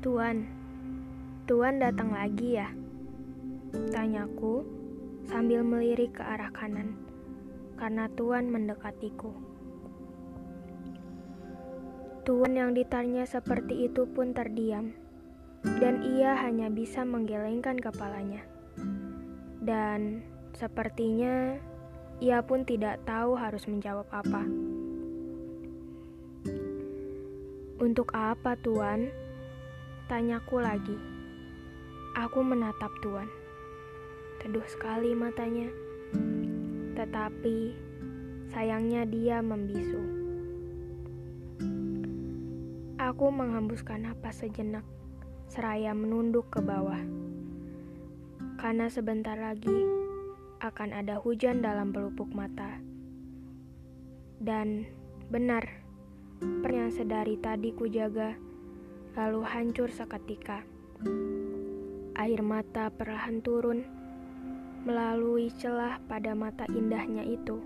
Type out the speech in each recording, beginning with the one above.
Tuan, Tuan datang lagi ya? Tanyaku sambil melirik ke arah kanan, karena Tuan mendekatiku. Tuan yang ditanya seperti itu pun terdiam, dan ia hanya bisa menggelengkan kepalanya. Dan sepertinya ia pun tidak tahu harus menjawab apa. Untuk apa, Tuan? Tanyaku lagi. Aku menatap Tuan. Teduh sekali matanya. Tetapi sayangnya dia membisu. Aku menghembuskan napas sejenak, seraya menunduk ke bawah. Karena sebentar lagi akan ada hujan dalam pelupuk mata. Dan benar, pernah sedari tadi kujaga lalu hancur seketika. Air mata perlahan turun melalui celah pada mata indahnya itu.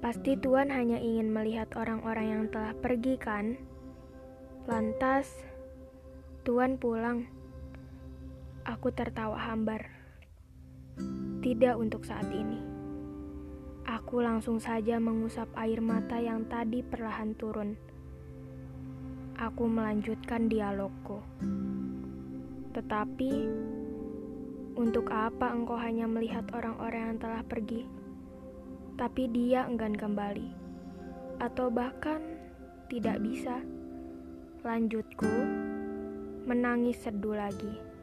Pasti Tuhan hanya ingin melihat orang-orang yang telah pergi, kan? Lantas, Tuhan pulang. Aku tertawa hambar. Tidak untuk saat ini. Aku langsung saja mengusap air mata yang tadi perlahan turun aku melanjutkan dialogku. Tetapi, untuk apa engkau hanya melihat orang-orang yang telah pergi, tapi dia enggan kembali, atau bahkan tidak bisa? Lanjutku, menangis seduh lagi.